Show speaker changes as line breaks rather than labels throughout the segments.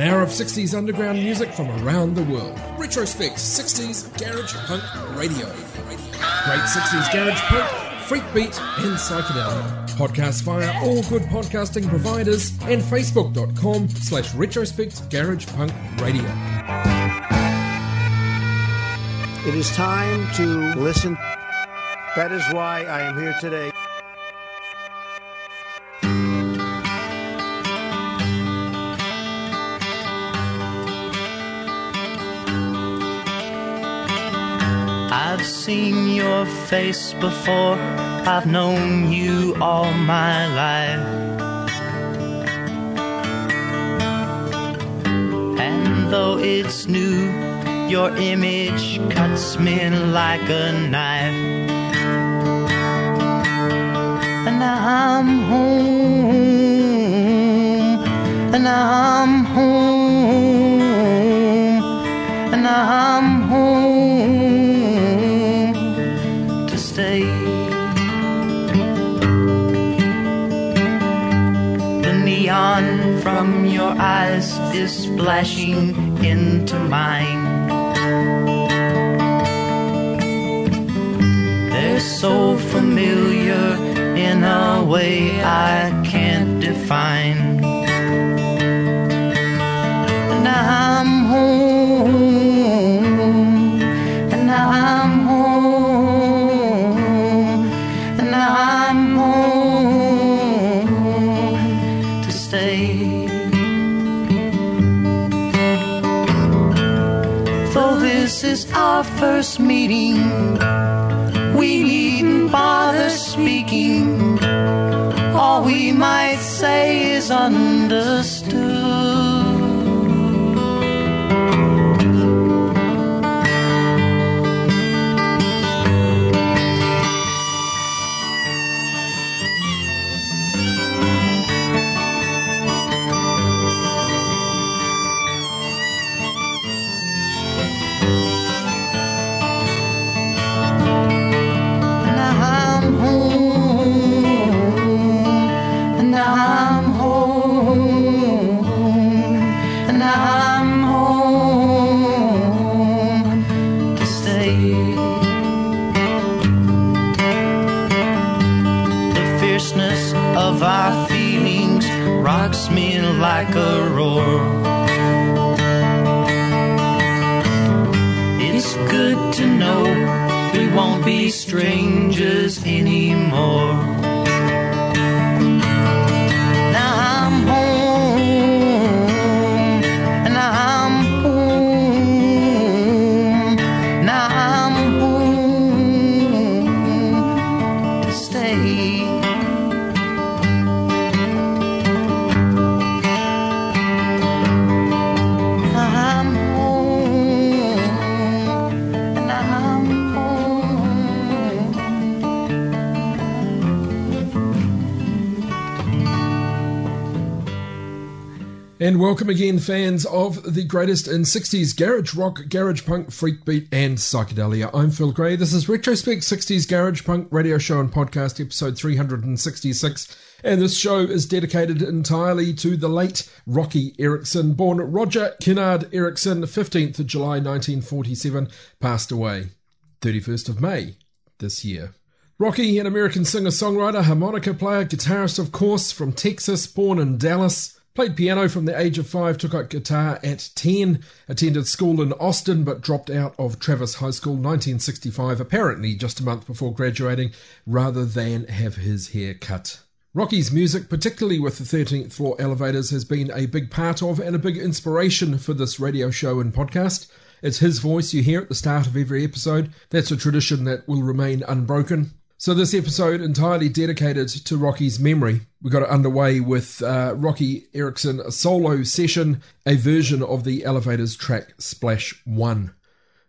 An hour of 60s underground music from around the world. Retrospect 60s Garage Punk Radio. Great 60s Garage Punk, Freak Beat, and Psychedelia. Podcast via all good podcasting providers and facebook.com slash retrospect garage punk radio.
It is time to listen. That is why I am here today.
I've seen your face before, I've known you all my life. And though it's new, your image cuts me like a knife. And now I'm home, and now I'm home, and now I'm from your eyes is splashing into mine. They're so familiar in a way I can't define. And I'm
fans of the greatest in 60s garage rock, garage punk, freak beat, and psychedelia. I'm Phil Gray. This is Retrospect 60s Garage Punk Radio Show and Podcast, episode 366. And this show is dedicated entirely to the late Roky Erickson, born Roger Kynard Erickson, 15th of July 1947, passed away 31st of May this year. Roky, an American singer songwriter, harmonica player, guitarist, of course, from Texas, born in Dallas. Played piano from the age of five, took up guitar at 10, attended school in Austin but dropped out of Travis High School 1965, apparently just a month before graduating, rather than have his hair cut. Roky's music, particularly with the 13th Floor Elevators, has been a big part of and a big inspiration for this radio show and podcast. It's his voice you hear at the start of every episode. That's a tradition that will remain unbroken.
So, this episode entirely dedicated to Roky's memory. We got it underway with uh, Roky Erickson a solo session, a version of the Elevators track Splash 1.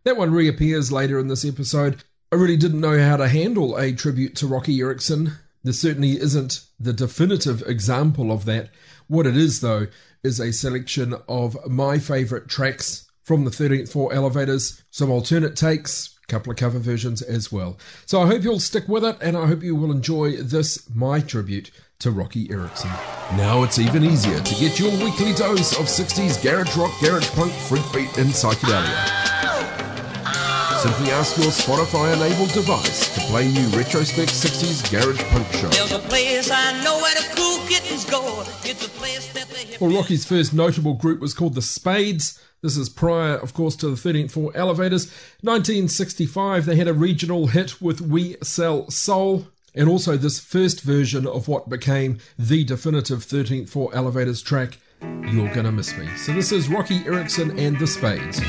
That one reappears later in this episode. I really didn't know how to handle a tribute to Roky Erickson. There certainly isn't the definitive example of that. What it is, though, is a selection of my favourite tracks from the 13th floor elevators, some alternate takes, couple of cover versions as well. So I hope you'll stick with it and I hope you will enjoy this, my tribute to Roky Erickson. Now it's even easier to get your weekly dose of 60s garage rock, garage punk, freak beat, and psychedelia. Simply ask your Spotify enabled device to play you Retrospect 60s Garage Punk Show. There's a place I know where the cool kittens go. It's a place that they Well, Roky's first notable group was called the Spades. This is prior, of course, to the 13th Floor Elevators. 1965, they had a regional hit with We Sell Soul, and also this first version of what became the definitive 13th Floor Elevators track, You're Gonna Miss Me. So this is Roky Erickson and the Spades.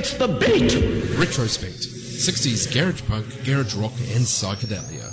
It's the beat.
Retrospect 60s garage punk, garage rock, and psychedelia.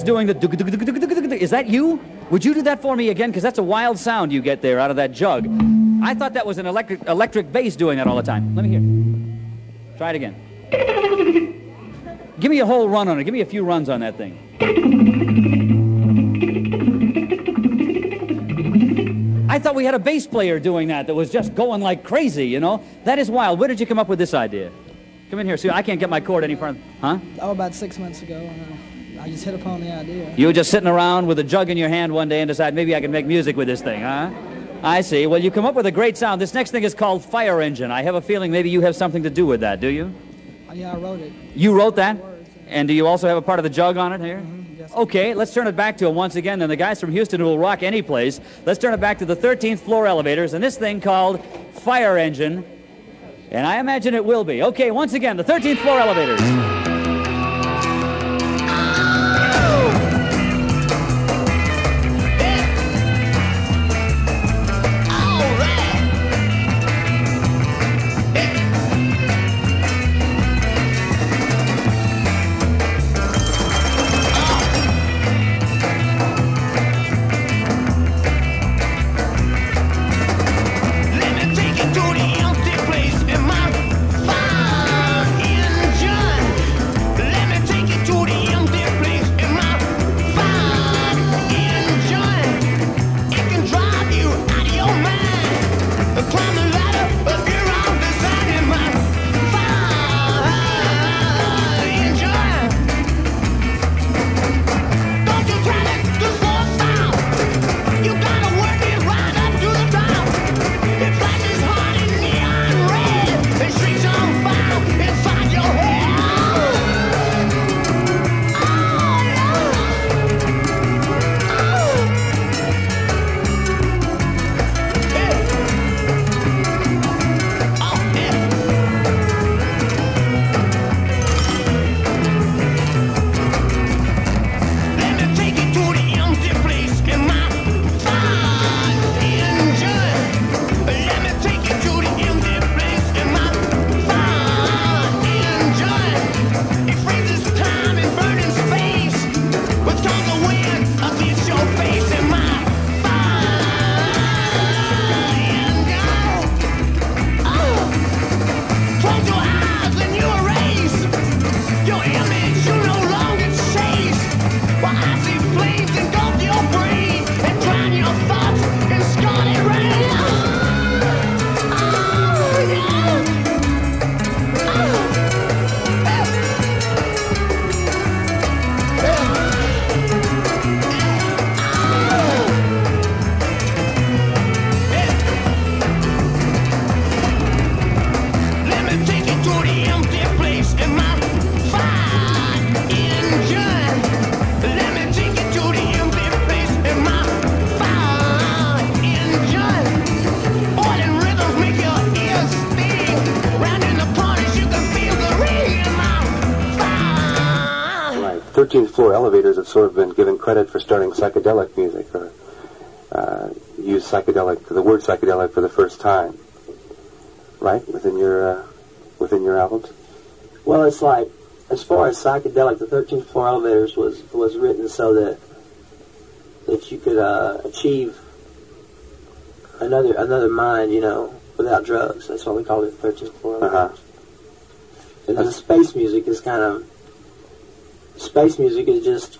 That's doing the? Is that you? Would you do that for me again? Because that's a wild sound you get there out of that jug. I thought that was an electric electric bass doing that all the time. Let me hear. Try it again. Give me a whole run on it. Give me a few runs on that thing. I thought we had a bass player doing that that was just going like crazy, you know? That is wild. Where did you come up with this idea? Come in here. See, I can't get my cord any further. Huh?
Oh, about six months ago. Uh, I just hit upon the idea.
You were just sitting around with a jug in your hand one day and decide maybe I can make music with this thing, huh? I see. Well, you come up with a great sound. This next thing is called Fire Engine. I have a feeling maybe you have something to do with that, do you?
Oh, yeah, I wrote it.
You wrote that? And do you also have a part of the jug on it here?
yes.
Okay, let's turn it back to him once again. Then the guys from Houston who will rock any place. Let's turn it back to the 13th floor elevators and this thing called Fire Engine. And I imagine it will be. Okay, once again, the 13th floor elevators.
Psychedelic, the word psychedelic for the first time, right? Within your uh, within your albums.
Well, it's like as far as psychedelic, the 13th Floor Elevators was was written so that that you could uh, achieve another another mind, you know, without drugs. That's why we call it 13th Floor Elevators.
Uh-huh.
And the space music is kind of space music is just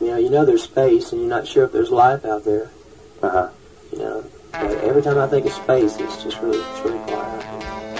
you know you know there's space and you're not sure if there's life out there.
Uh huh.
You know, every time I think of space, it's just really it's really quiet.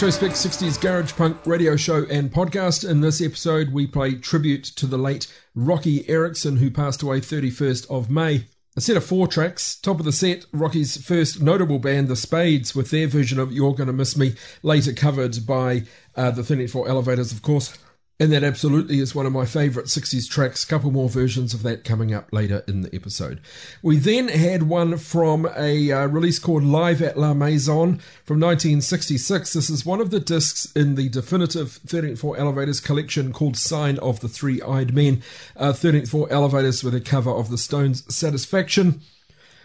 Retrospect 60s Garage Punk radio show and podcast. In this episode, we play tribute to the late Roky Erickson, who passed away 31st of May. A set of four tracks. Top of the set, Roky's first notable band, The Spades, with their version of You're Gonna Miss Me, later covered by uh, the 34 Elevators, of course. And that absolutely is one of my favourite 60s tracks. Couple more versions of that coming up later in the episode. We then had one from a uh, release called Live at La Maison from 1966. This is one of the discs in the definitive 13th Floor Elevators collection called Sign of the Three Eyed Men. Uh, 13th Floor Elevators with a cover of the Stones' Satisfaction.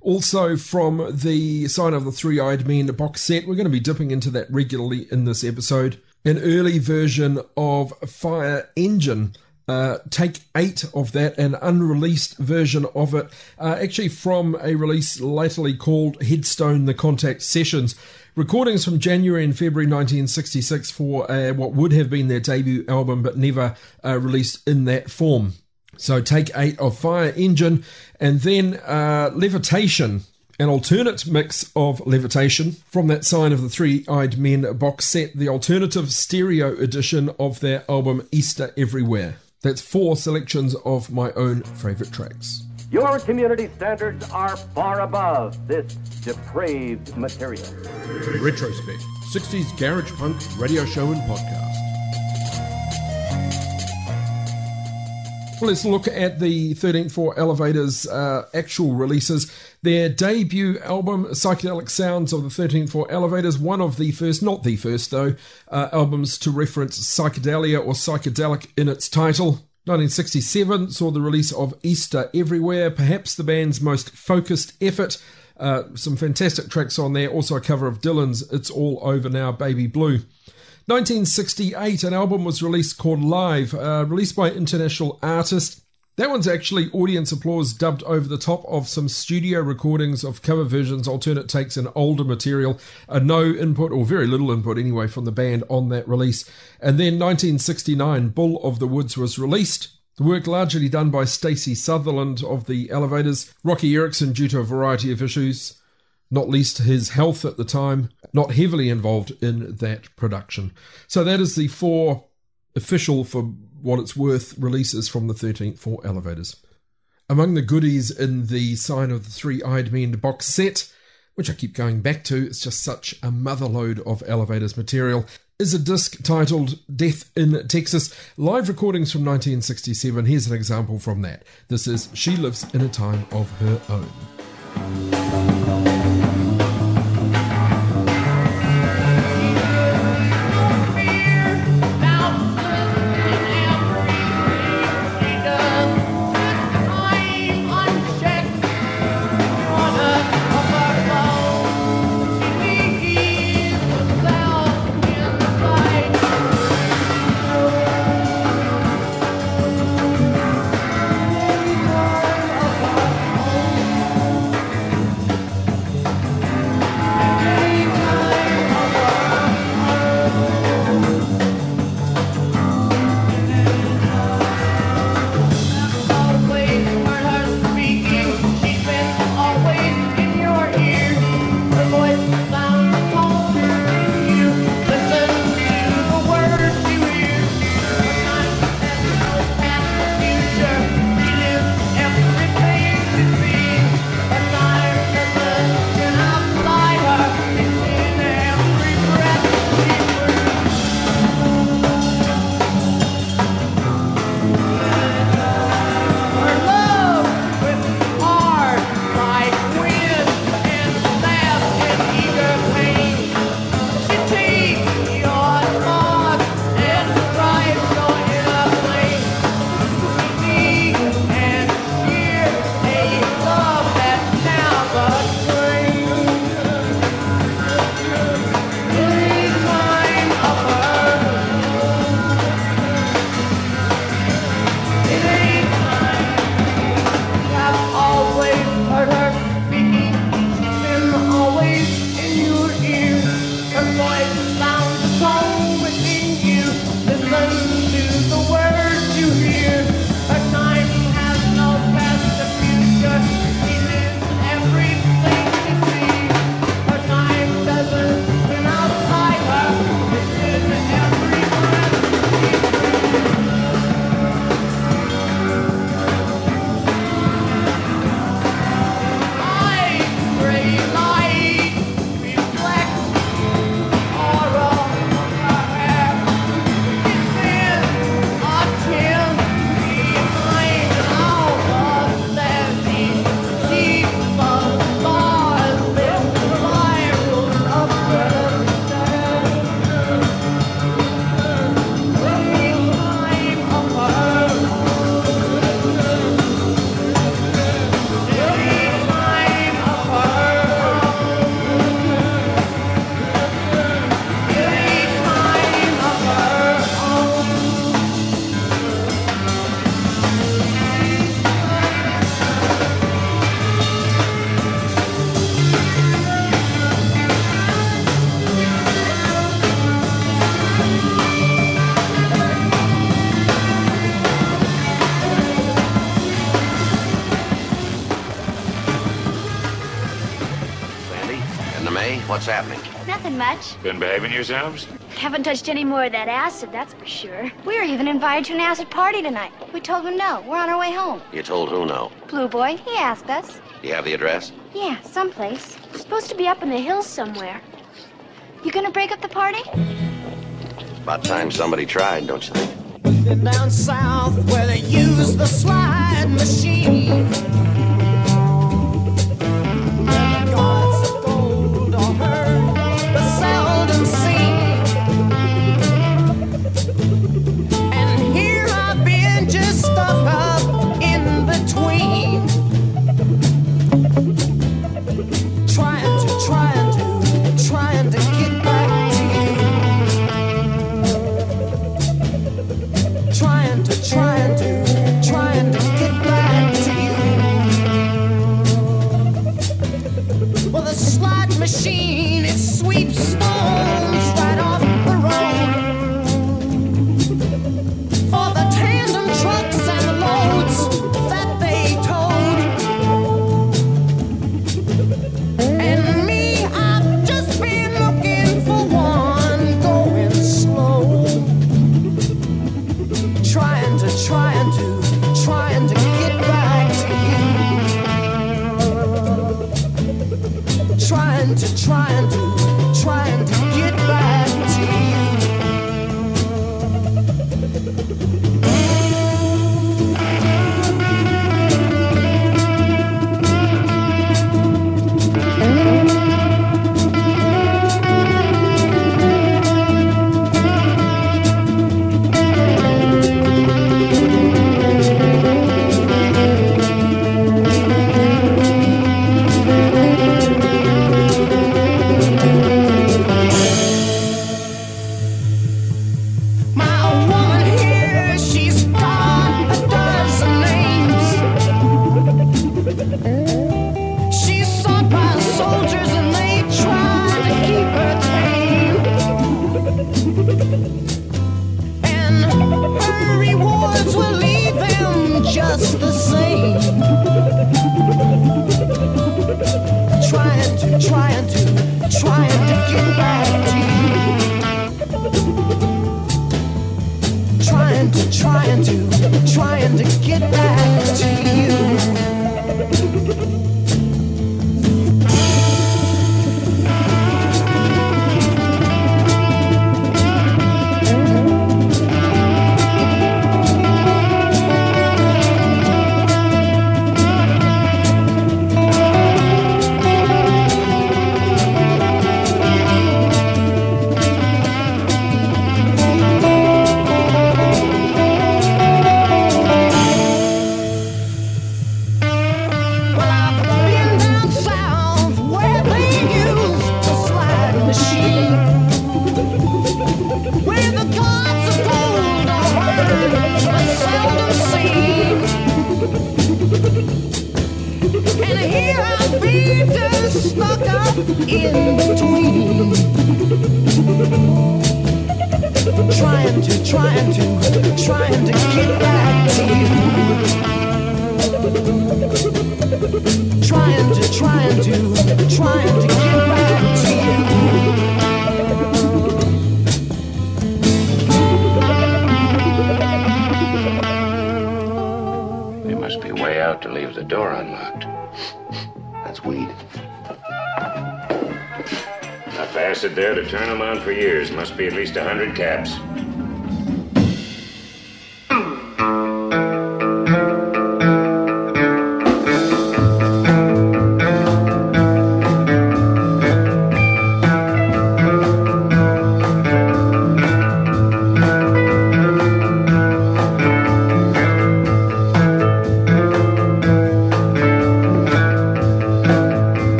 Also, from the Sign of the Three Eyed Men box set, we're going to be dipping into that regularly in this episode an early version of Fire Engine. Uh, take eight of that, an unreleased version of it, uh, actually from a release latterly called Headstone The Contact Sessions. Recordings from January and February 1966 for uh, what would have been their debut album, but never uh, released in that form. So take eight of Fire Engine, and then uh, Levitation an alternate mix of levitation from that sign of the three eyed men box set, the alternative stereo edition of their album Easter Everywhere. That's four selections of my own favourite tracks.
Your community standards are far above this depraved material.
Retrospect 60s Garage Punk radio show and podcast.
Well, let's look at the 13th Floor Elevators uh, actual releases. Their debut album, Psychedelic Sounds of the 13th Floor Elevators, one of the first, not the first though, uh, albums to reference psychedelia or psychedelic in its title. 1967 saw the release of Easter Everywhere, perhaps the band's most focused effort. Uh, some fantastic tracks on there, also a cover of Dylan's It's All Over Now, Baby Blue. 1968, an album was released called Live, uh, released by international artist. That one's actually audience applause dubbed over the top of some studio recordings of cover versions, alternate takes, and older material. Uh, no input, or very little input anyway, from the band on that release. And then 1969, Bull of the Woods was released. The work largely done by Stacy Sutherland of the Elevators, Roky Erickson due to a variety of issues, not least his health at the time, not heavily involved in that production. So that is the four official, for what it's worth, releases from the 13th Floor Elevators. Among the goodies in the Sign of the Three Eyed Men box set, which I keep going back to, it's just such a motherload of Elevators material, is a disc titled Death in Texas, live recordings from 1967. Here's an example from that. This is She Lives in a Time of Her Own.
What's happening?
Nothing much.
Been behaving yourselves?
Haven't touched any more of that acid, that's for sure. We were even invited to an acid party tonight. We told him no. We're on our way home.
You told who no?
Blue Boy, he asked us.
You have the address?
Yeah, someplace. We're supposed to be up in the hills somewhere. You gonna break up the party?
About time somebody tried, don't you think?
been down south where they use the slide machine.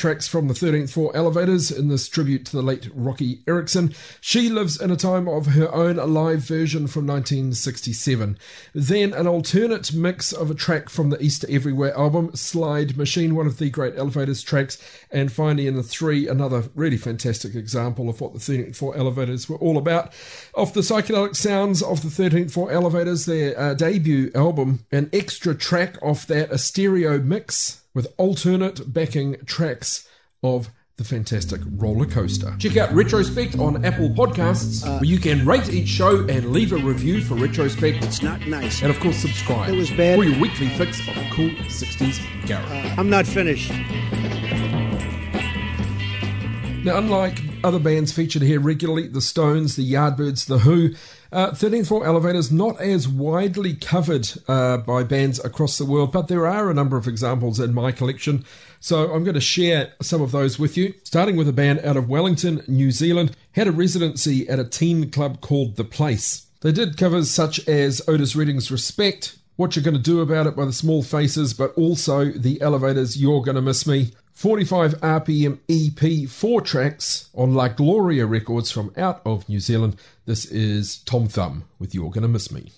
Tracks from the 13th Floor Elevators in this tribute to the late Roky Erickson. She lives in a time of her own, a live version from 1967. Then an alternate mix of a track from the Easter Everywhere album, Slide Machine, one of the great Elevators tracks. And finally, in the three, another really fantastic example of what the 13th Floor Elevators were all about. Off the psychedelic sounds of the 13th Floor Elevators, their uh, debut album, an extra track off that, a stereo mix with alternate backing tracks of the fantastic roller coaster. Check out Retrospect on Apple Podcasts, uh, where you can rate each show and leave a review for Retrospect. It's
not nice.
And of course, subscribe.
It was bad.
For your weekly fix of cool 60s garage.
Uh, I'm not finished.
Now, unlike other bands featured here regularly, the Stones, the Yardbirds, the Who, uh, 13th Floor Elevators not as widely covered uh, by bands across the world, but there are a number of examples in my collection. So I'm going to share some of those with you. Starting with a band out of Wellington, New Zealand, had a residency at a teen club called The Place. They did covers such as Otis Redding's Respect, What You're Gonna Do About It by the Small Faces, but also The Elevators, You're Gonna Miss Me, 45 RPM EP, four tracks on La Gloria Records from out of New Zealand. This is Tom Thumb with You're Gonna Miss Me.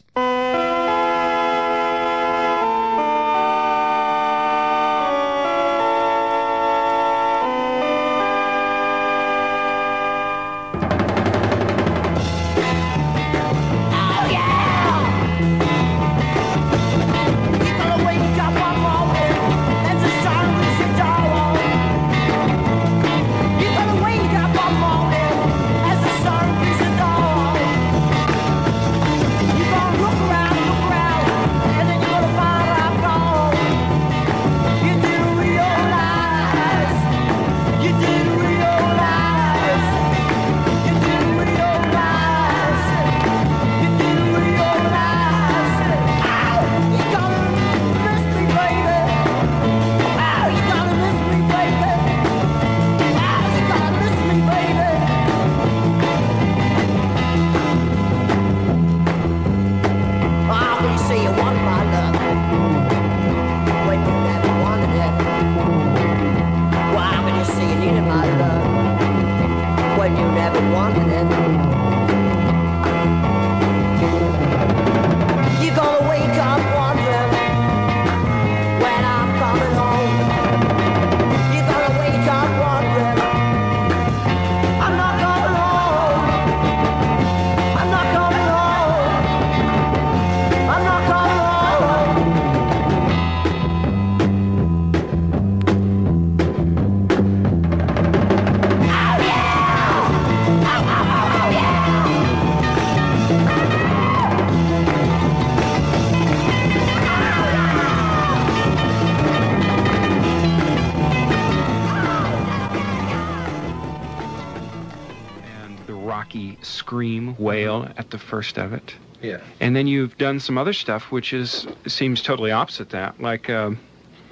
The first of it.
Yeah.
And then you've done some other stuff which is seems totally opposite that, like um,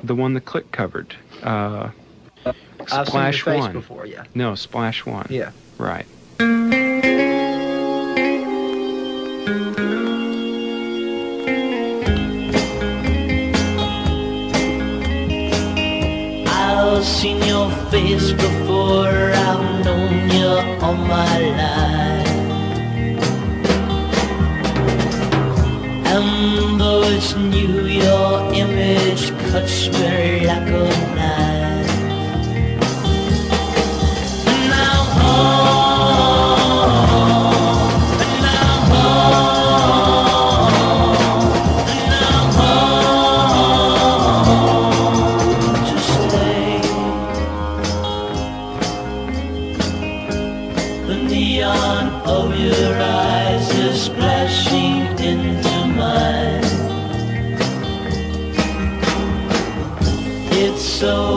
the one the Clique covered. Uh,
I've
Splash
seen your face
one.
before, yeah.
No, Splash one.
Yeah.
Right.
so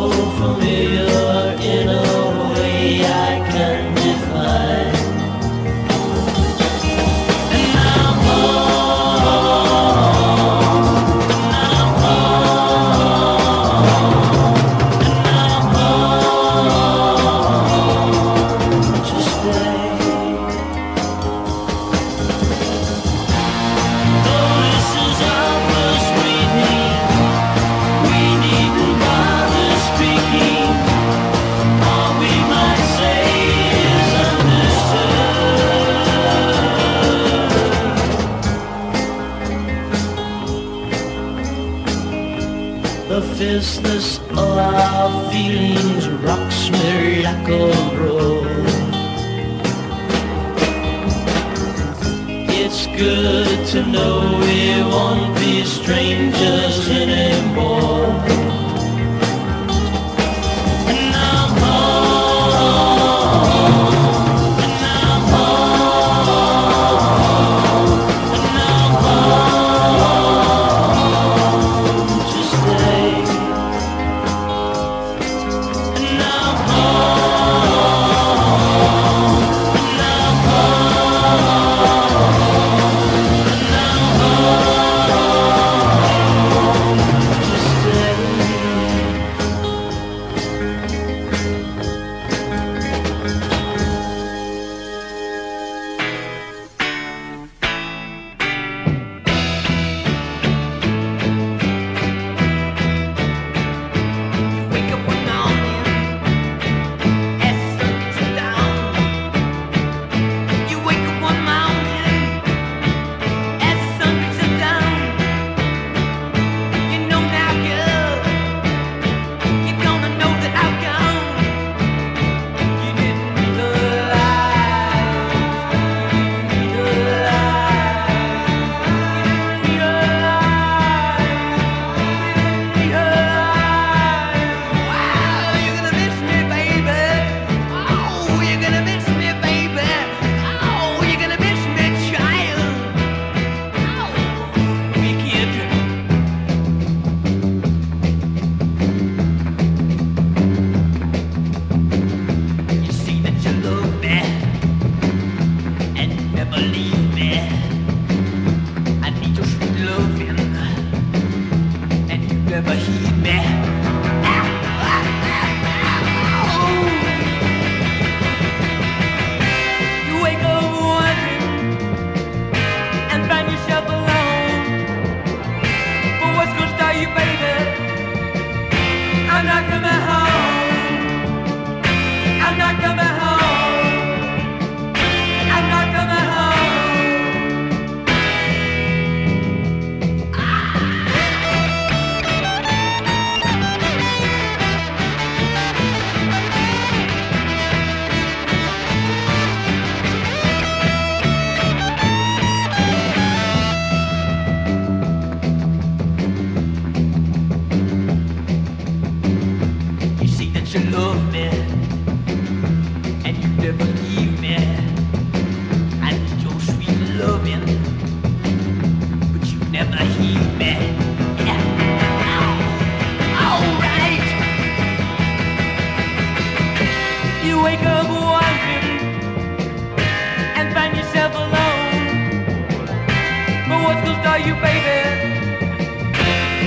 What's you, baby?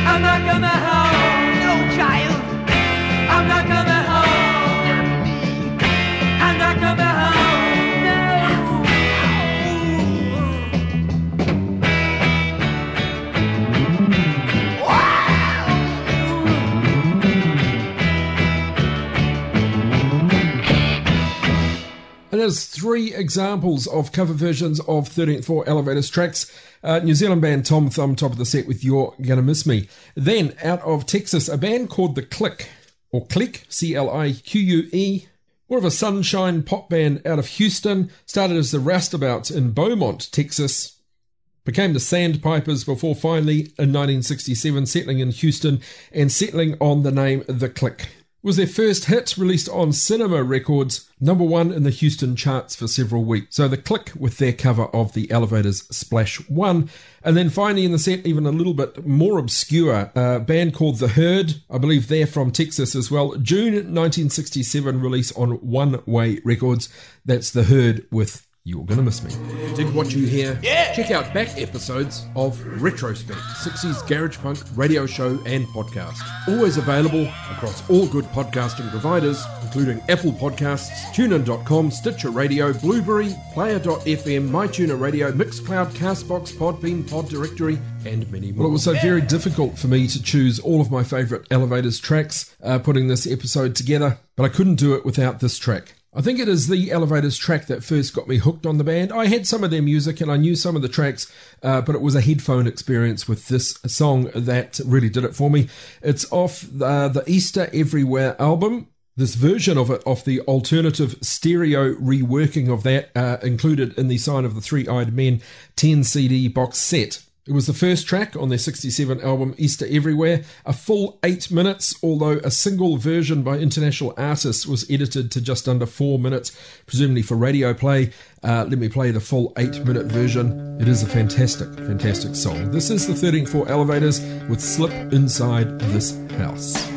I'm not gonna home,
There's three examples of cover versions of 13th Floor Elevators tracks. Uh, New Zealand band Tom Thumb, top of the set with You're Gonna Miss Me. Then, out of Texas, a band called The Clique, or Clique, C L I Q U E. More of a sunshine pop band out of Houston. Started as the Roustabouts in Beaumont, Texas. Became the Sandpipers before finally, in 1967, settling in Houston and settling on the name The Clique. Was their first hit, released on Cinema Records, number one in the Houston charts for several weeks. So the Clique with their cover of the Elevators Splash One. And then finally in the set, even a little bit more obscure, a band called The Herd. I believe they're from Texas as well. June 1967 release on One Way Records. That's The Herd with You're Gonna Miss Me. Did what you hear?
Yeah.
Check out back episodes of Retrospect, 60s Garage Punk radio show and podcast. Always available across all good podcasting providers, including Apple Podcasts, TuneIn.com, Stitcher Radio, Blubrry, Player.fm, MyTuner Radio, Mixcloud, Castbox, Podbean, Pod Directory, and many more. Well, it was so very difficult for me to choose all of my favourite Elevators tracks uh, putting this episode together, but I couldn't do it without this track. I think it is the Elevators track that first got me hooked on the band. I had some of their music and I knew some of the tracks, uh, but it was a headphone experience with this song that really did it for me. It's off uh, the Easter Everywhere album. This version of it, off the alternative stereo reworking of that, uh, included in the Sign of the Three Eyed Men 10 CD box set. It was the first track on their 67 album Easter Everywhere, a full eight minutes, although a single version by international artists was edited to just under four minutes, presumably for radio play. Uh, let me play the full eight minute version. It is a fantastic, fantastic song. This is the 13th Floor Elevators with Slip Inside This House.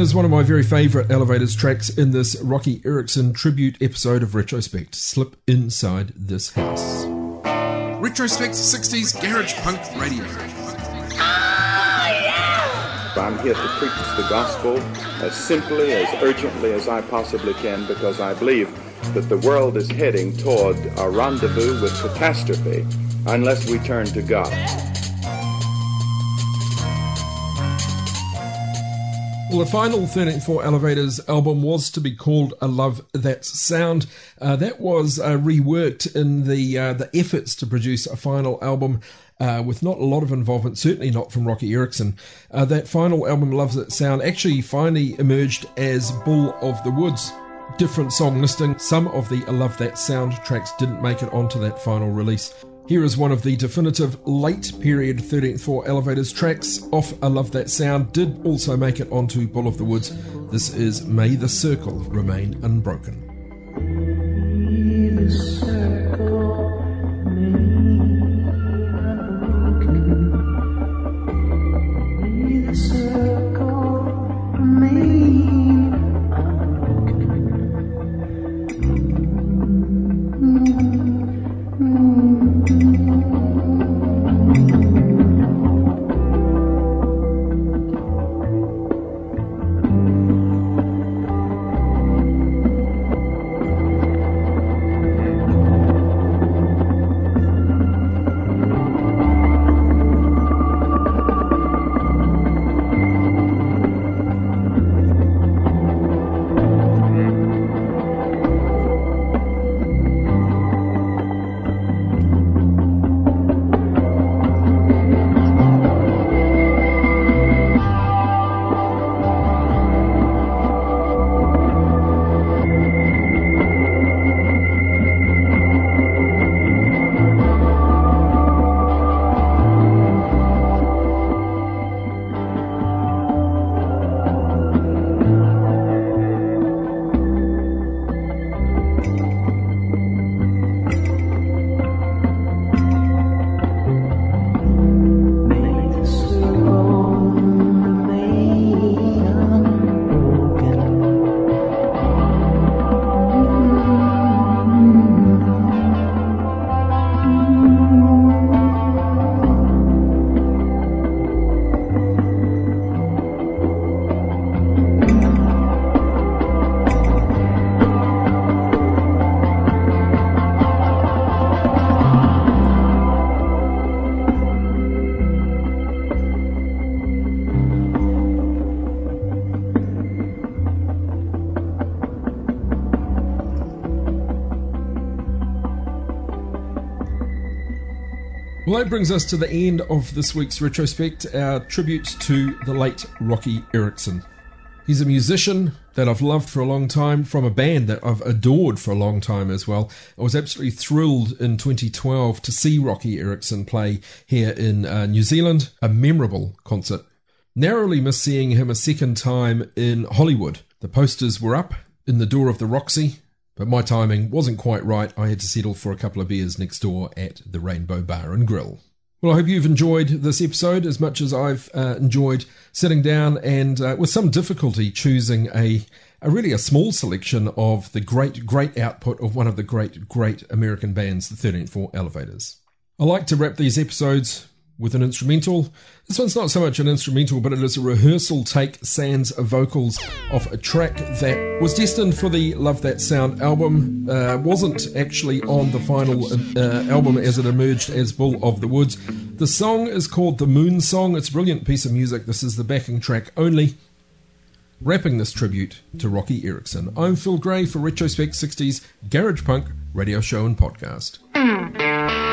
And that is one of my very favourite Elevators tracks in this Roky Erickson tribute episode of Retrospect Slip Inside This House. Retrospect 60s Garage Punk Radio.
I'm here to preach the gospel as simply, as urgently as I possibly can because I believe that the world is heading toward a rendezvous with catastrophe unless we turn to God.
Well, the final 13th Floor Elevators album was to be called A Love That Sound." Uh, that was uh, reworked in the uh, the efforts to produce a final album uh, with not a lot of involvement, certainly not from Roky Erickson. Uh, that final album, "Loves That Sound," actually finally emerged as "Bull of the Woods." Different song listing. Some of the "I Love That Sound" tracks didn't make it onto that final release. Here is one of the definitive late period 13th floor elevators tracks off I Love That Sound, did also make it onto Bull of the Woods. This is May the Circle Remain Unbroken. Well, that brings us to the end of this week's retrospect, our tribute to the late Roky Erickson. He's a musician that I've loved for a long time from a band that I've adored for a long time as well. I was absolutely thrilled in 2012 to see Roky Erickson play here in uh, New Zealand, a memorable concert. Narrowly missed seeing him a second time in Hollywood. The posters were up in the door of the Roxy but my timing wasn't quite right. I had to settle for a couple of beers next door at the Rainbow Bar and Grill. Well, I hope you've enjoyed this episode as much as I've uh, enjoyed sitting down and uh, with some difficulty choosing a, a really a small selection of the great, great output of one of the great, great American bands, the 13th Floor Elevators. I like to wrap these episodes with an instrumental. This one's not so much an instrumental, but it is a rehearsal take sans vocals of a track that was destined for the Love That Sound album. Uh, wasn't actually on the final uh, album as it emerged as Bull of the Woods. The song is called The Moon Song. It's a brilliant piece of music. This is the backing track only. Wrapping this tribute to Roky Erickson. I'm Phil Gray for Retrospect 60s Garage Punk radio show and podcast.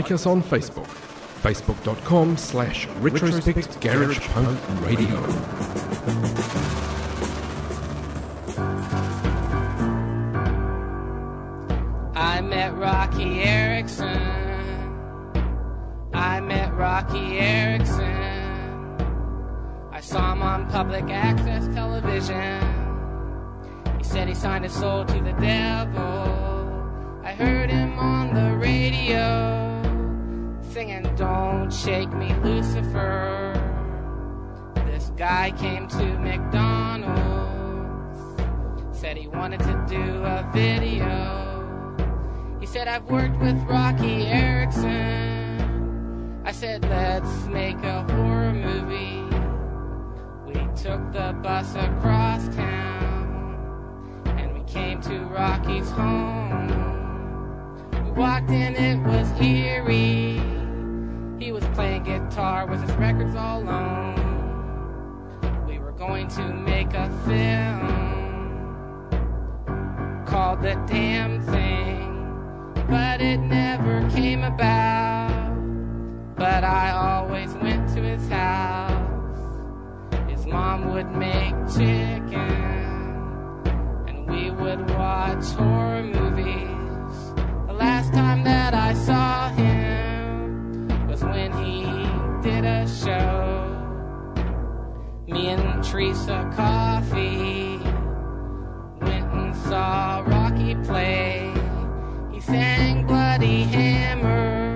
Like us on Facebook, facebook.com slash retrospect garage punk radio.
Said he wanted to do a video. He said, I've worked with Roky Erickson. I said, let's make a horror movie. We took the bus across town and we came to Roky's home. We walked in, it was eerie. He was playing guitar with his records all alone. We were going to make a film called The Damn Thing but it never came about. But I always went to his house. His mom would make chicken, and we would watch horror movies. The last time that I saw him was when he did a show. Me and Teresa Coffee saw Roky play. He sang Bloody Hammer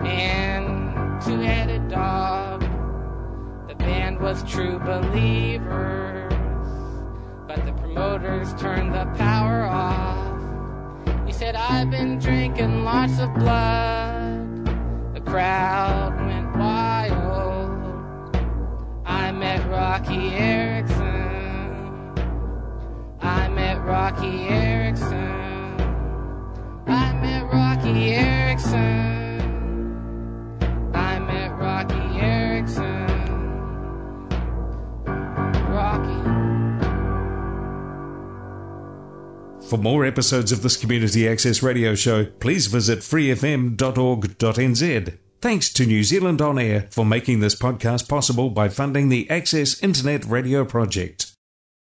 and Two Headed Dog. The band was true believers, but the promoters turned the power off. He said, I've been drinking lots of blood. The crowd went wild. I met Roky Erickson. I met Roky Erickson. I met Roky Erickson. I met Roky Erickson. Rocky.
For more episodes of this Community Access Radio Show, please visit freefm.org.nz. Thanks to New Zealand On Air for making this podcast possible by funding the Access Internet Radio Project.